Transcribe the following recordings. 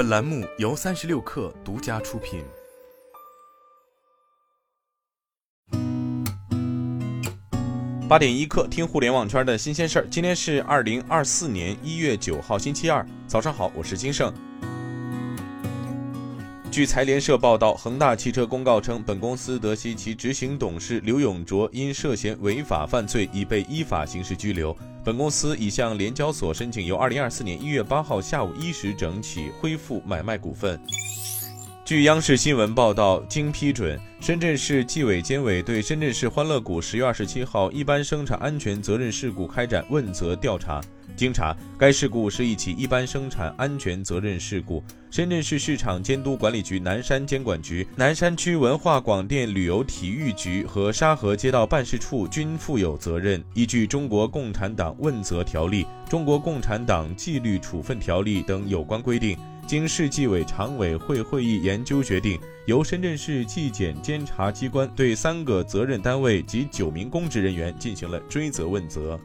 本栏目由三十六氪独家出品。八点一刻，听互联网圈的新鲜事儿。今天是二零二四年一月九号，星期二，早上好，我是金盛。据财联社报道，恒大汽车公告称，本公司得悉其执行董事刘永灼因涉嫌违法犯罪，已被依法刑事拘留。本公司已向联交所申请，由二零二四年一月八号下午一时整起恢复买卖股份。据央视新闻报道，经批准，深圳市纪委监委对深圳市欢乐谷十月二十七号一般生产安全责任事故开展问责调查。经查，该事故是一起一般生产安全责任事故。深圳市市场监督管理局南山监管局、南山区文化广电旅游体育局和沙河街道办事处均负有责任。依据《中国共产党问责条例》《中国共产党纪律处分条例》等有关规定。经市纪委常委会会议研究决定，由深圳市纪检监察机关对三个责任单位及九名公职人员进行了追责问责。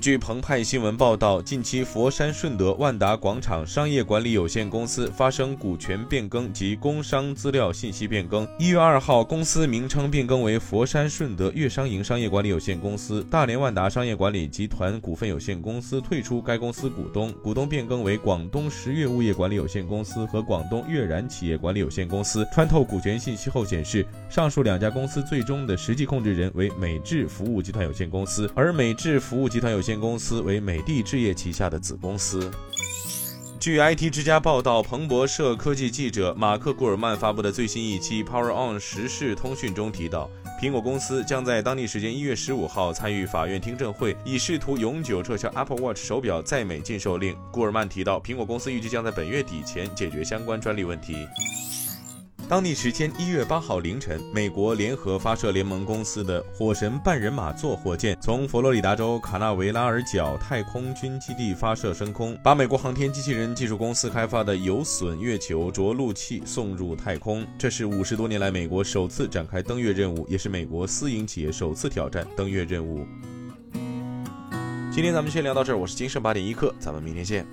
据澎湃新闻报道，近期佛山顺德万达广场商业管理有限公司发生股权变更及工商资料信息变更。一月二号，公司名称变更为佛山顺德粤商营商业管理有限公司，大连万达商业管理集团股份有限公司退出该公司股东，股东变更为广东实业物业管理有限公司和广东粤然企业管理有限公司。穿透股权信息后显示，上述两家公司最终的实际控制人为美智服务集团有限公司，而美智服务集团有限。有限公司为美的置业旗下的子公司。据 IT 之家报道，彭博社科技记者马克·古尔曼发布的最新一期 Power On 时事通讯中提到，苹果公司将在当地时间一月十五号参与法院听证会，以试图永久撤销 Apple Watch 手表在美禁售令。古尔曼提到，苹果公司预计将在本月底前解决相关专利问题。当地时间一月八号凌晨，美国联合发射联盟公司的火神半人马座火箭从佛罗里达州卡纳维拉尔角太空军基地发射升空，把美国航天机器人技术公司开发的有损月球着陆器送入太空。这是五十多年来美国首次展开登月任务，也是美国私营企业首次挑战登月任务。今天咱们先聊到这儿，我是金盛八点一刻，咱们明天见。